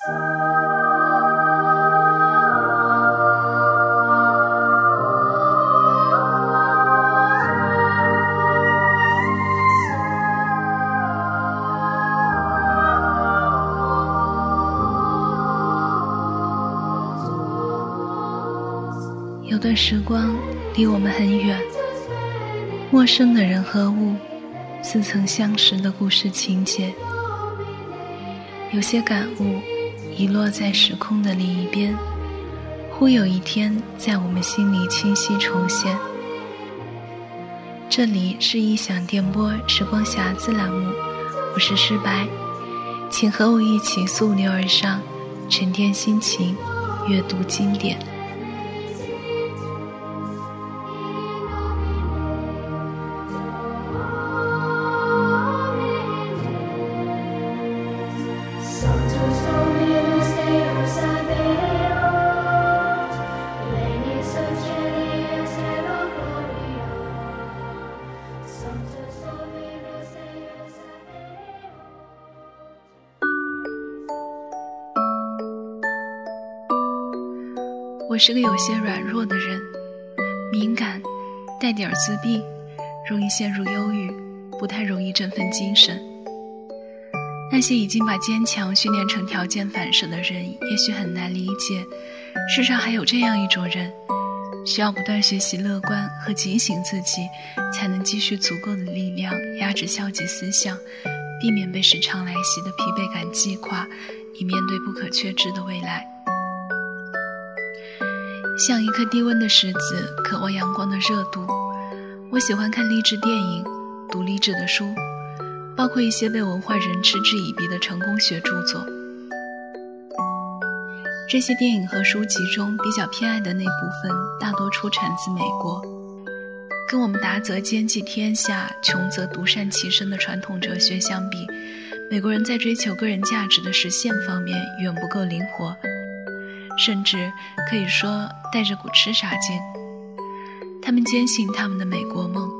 有段时光离我们很远，陌生的人和物，似曾相识的故事情节。有些感悟遗落在时空的另一边，忽有一天在我们心里清晰重现。这里是异想电波时光匣子栏目，我是诗白，请和我一起溯流而上，沉淀心情，阅读经典。我是个有些软弱的人，敏感，带点自闭，容易陷入忧郁，不太容易振奋精神。那些已经把坚强训练成条件反射的人，也许很难理解，世上还有这样一种人，需要不断学习乐观和警醒自己，才能积蓄足够的力量压制消极思想，避免被时常来袭的疲惫感击垮，以面对不可确知的未来。像一颗低温的石子，渴望阳光的热度。我喜欢看励志电影，读励志的书，包括一些被文化人嗤之以鼻的成功学著作。这些电影和书籍中比较偏爱的那部分，大多出产自美国。跟我们达则兼济天下，穷则独善其身的传统哲学相比，美国人在追求个人价值的实现方面远不够灵活。甚至可以说带着股痴傻劲。他们坚信他们的美国梦，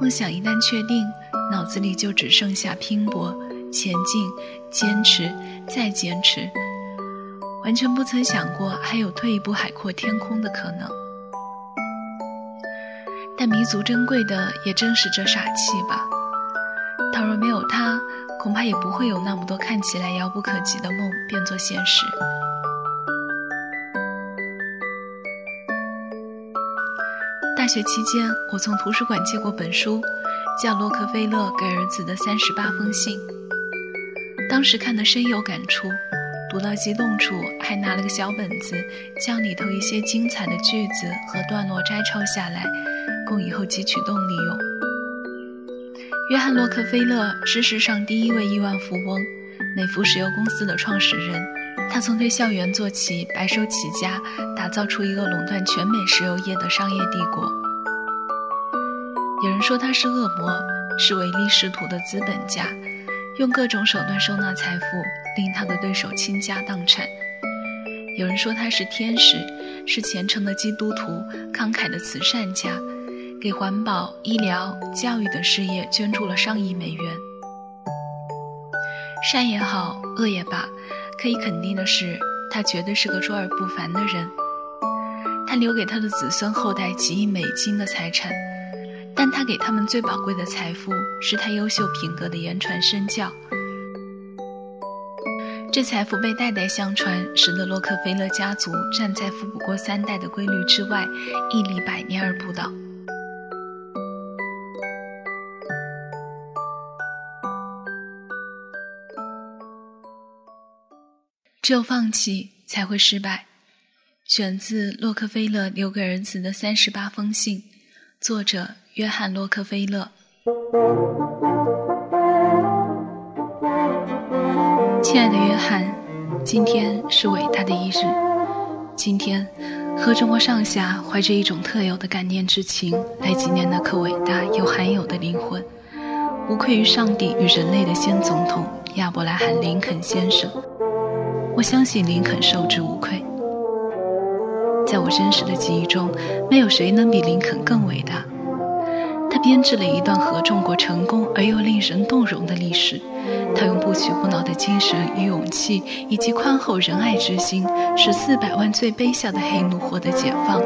梦想一旦确定，脑子里就只剩下拼搏、前进、坚持再坚持，完全不曾想过还有退一步海阔天空的可能。但弥足珍贵的也正是这傻气吧。倘若没有他，恐怕也不会有那么多看起来遥不可及的梦变作现实。学期间，我从图书馆借过本书，叫《洛克菲勒给儿子的三十八封信》。当时看得深有感触，读到激动处，还拿了个小本子，将里头一些精彩的句子和段落摘抄下来，供以后汲取动力用。约翰·洛克菲勒是世上第一位亿万富翁，美孚石油公司的创始人。他从对校园做起，白手起家，打造出一个垄断全美石油业的商业帝国。有人说他是恶魔，是唯利是图的资本家，用各种手段收纳财富，令他的对手倾家荡产。有人说他是天使，是虔诚的基督徒，慷慨的慈善家，给环保、医疗、教育等事业捐助了上亿美元。善也好，恶也罢。可以肯定的是，他绝对是个卓尔不凡的人。他留给他的子孙后代几亿美金的财产，但他给他们最宝贵的财富是他优秀品格的言传身教。这财富被代代相传，使得洛克菲勒家族站在富不过三代的规律之外，屹立百年而不倒。只有放弃才会失败。选自洛克菲勒留给儿子的三十八封信，作者约翰·洛克菲勒。亲爱的约翰，今天是伟大的一日。今天，和中国上下怀着一种特有的感念之情来纪念那颗伟大又罕有的灵魂，无愧于上帝与人类的先总统亚伯拉罕·林肯先生。我相信林肯受之无愧。在我真实的记忆中，没有谁能比林肯更伟大。他编织了一段合众国成功而又令人动容的历史，他用不屈不挠的精神与勇气，以及宽厚仁爱之心，使四百万最卑下的黑奴获得解放，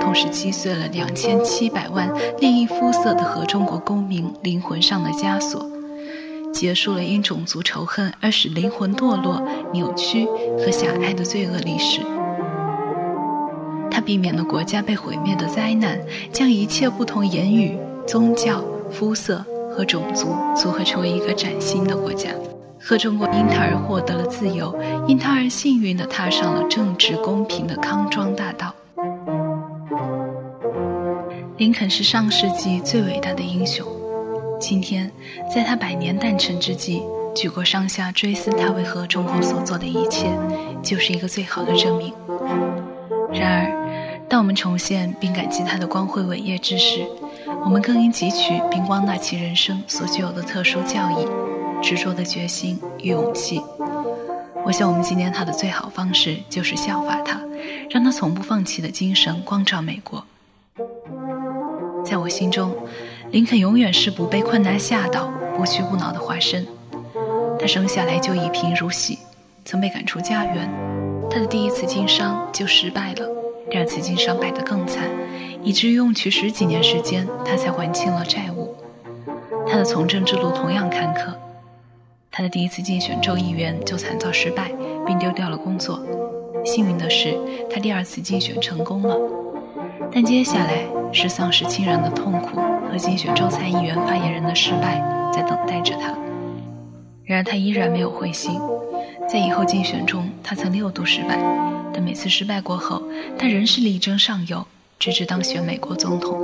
同时击碎了两千七百万另一肤色的合众国公民灵魂上的枷锁，结束了因种族仇恨而使灵魂堕落、扭曲和狭隘的罪恶历史。他避免了国家被毁灭的灾难，将一切不同言语、宗教、肤色。和种族组合成为一个崭新的国家，和中国因他而获得了自由，因他而幸运地踏上了政治公平的康庄大道。林肯是上世纪最伟大的英雄，今天在他百年诞辰之际，举国上下追思他为何中国所做的一切，就是一个最好的证明。然而，当我们重现并感激他的光辉伟业之时，我们更应汲取并光大其人生所具有的特殊教义、执着的决心与勇气。我想，我们纪念他的最好方式就是效法他，让他从不放弃的精神光照美国。在我心中，林肯永远是不被困难吓倒、不屈不挠的化身。他生下来就一贫如洗，曾被赶出家园，他的第一次经商就失败了。第二次经商败得更惨，以至于用去十几年时间，他才还清了债务。他的从政之路同样坎坷。他的第一次竞选州议员就惨遭失败，并丢掉了工作。幸运的是，他第二次竞选成功了。但接下来是丧失亲人的痛苦和竞选州参议员发言人的失败在等待着他。然而他依然没有灰心。在以后竞选中，他曾六度失败，但每次失败过后，他仍是力争上游，直至当选美国总统。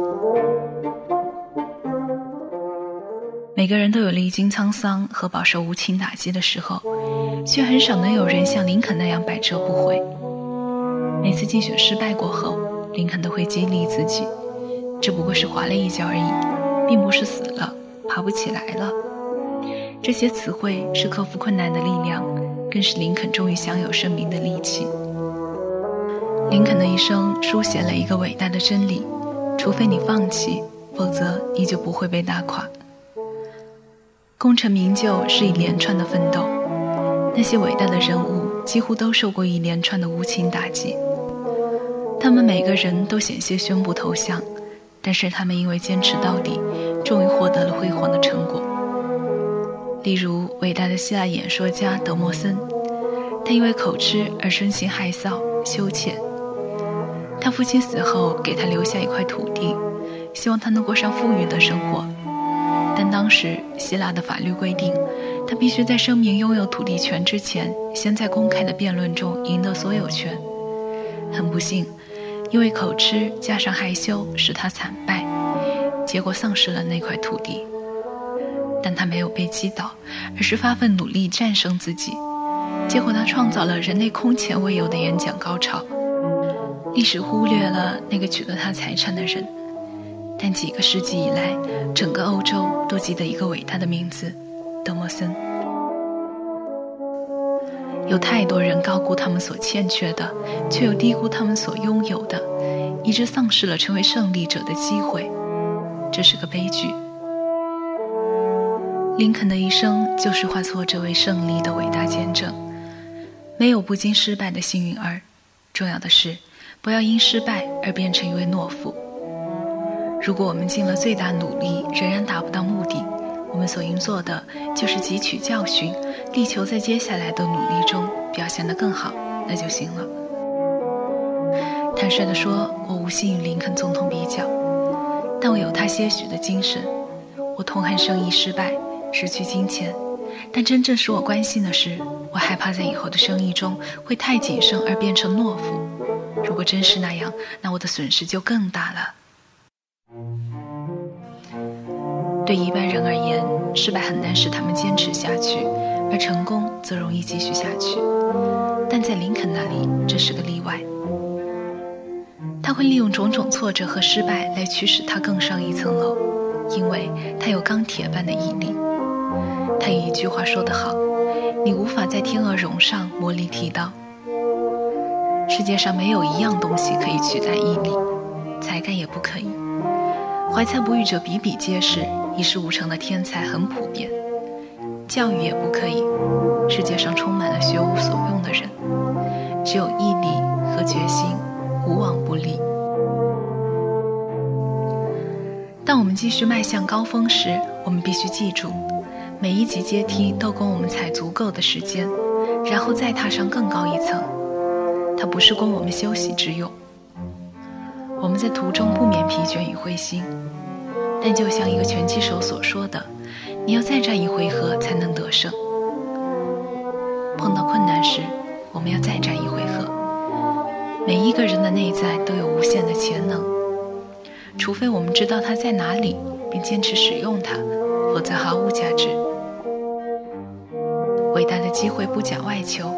每个人都有历经沧桑和饱受无情打击的时候，却很少能有人像林肯那样百折不回。每次竞选失败过后，林肯都会激励自己：“这不过是滑了一跤而已，并不是死了，爬不起来了。”这些词汇是克服困难的力量。更是林肯终于享有盛名的利器。林肯的一生书写了一个伟大的真理：除非你放弃，否则你就不会被打垮。功成名就是一连串的奋斗，那些伟大的人物几乎都受过一连串的无情打击。他们每个人都险些宣布投降，但是他们因为坚持到底，终于获得了辉煌的成果。例如，伟大的希腊演说家德莫森，他因为口吃而生性害臊羞怯。他父亲死后，给他留下一块土地，希望他能过上富裕的生活。但当时希腊的法律规定，他必须在声明拥有土地权之前，先在公开的辩论中赢得所有权。很不幸，因为口吃加上害羞，使他惨败，结果丧失了那块土地。但他没有被击倒，而是发奋努力战胜自己。结果他创造了人类空前未有的演讲高潮。历史忽略了那个取得他财产的人，但几个世纪以来，整个欧洲都记得一个伟大的名字——德莫森。有太多人高估他们所欠缺的，却又低估他们所拥有的，以致丧失了成为胜利者的机会。这是个悲剧。林肯的一生就是化挫折为胜利的伟大见证。没有不经失败的幸运儿，重要的是不要因失败而变成一位懦夫。如果我们尽了最大努力仍然达不到目的，我们所应做的就是汲取教训，力求在接下来的努力中表现得更好，那就行了。坦率地说，我无心与林肯总统比较，但我有他些许的精神。我痛恨生意失败。失去金钱，但真正使我关心的是，我害怕在以后的生意中会太谨慎而变成懦夫。如果真是那样，那我的损失就更大了。对一般人而言，失败很难使他们坚持下去，而成功则容易继续下去。但在林肯那里，这是个例外。他会利用种种挫折和失败来驱使他更上一层楼，因为他有钢铁般的毅力。他有一句话说得好：“你无法在天鹅绒上磨砺剃刀。”世界上没有一样东西可以取代毅力，才干也不可以。怀才不遇者比比皆是，一事无成的天才很普遍。教育也不可以。世界上充满了学无所用的人，只有毅力和决心，无往不利。当我们继续迈向高峰时，我们必须记住，每一级阶梯都供我们踩足够的时间，然后再踏上更高一层。它不是供我们休息之用。我们在途中不免疲倦与灰心，但就像一个拳击手所说的：“你要再战一回合才能得胜。”碰到困难时，我们要再战一回合。每一个人的内在都有无限的潜能，除非我们知道它在哪里，并坚持使用它，否则毫无价值。伟大的机会不讲外求，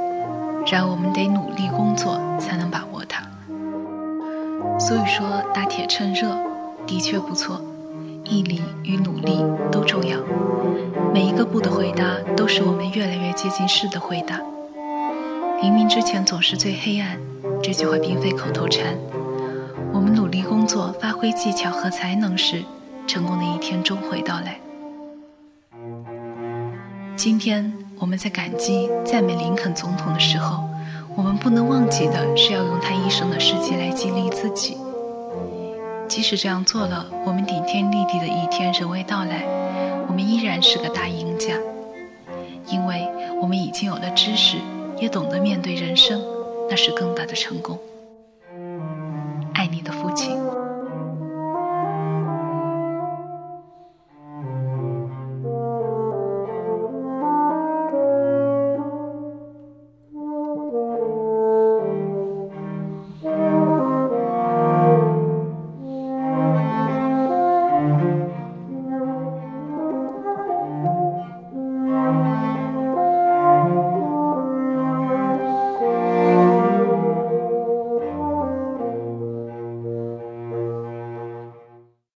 然而我们得努力工作才能把握。所以说，打铁趁热的确不错。毅力与努力都重要，每一个不的回答都是我们越来越接近是的回答。黎明之前总是最黑暗，这句话并非口头禅。我们努力工作，发挥技巧和才能时，成功的一天终会到来。今天我们在感激、赞美林肯总统的时候，我们不能忘记的是要用他一生的事迹来激励自己。即使这样做了，我们顶天立地的一天仍未到来，我们依然是个大赢家，因为我们已经有了知识，也懂得面对人生，那是更大的成功。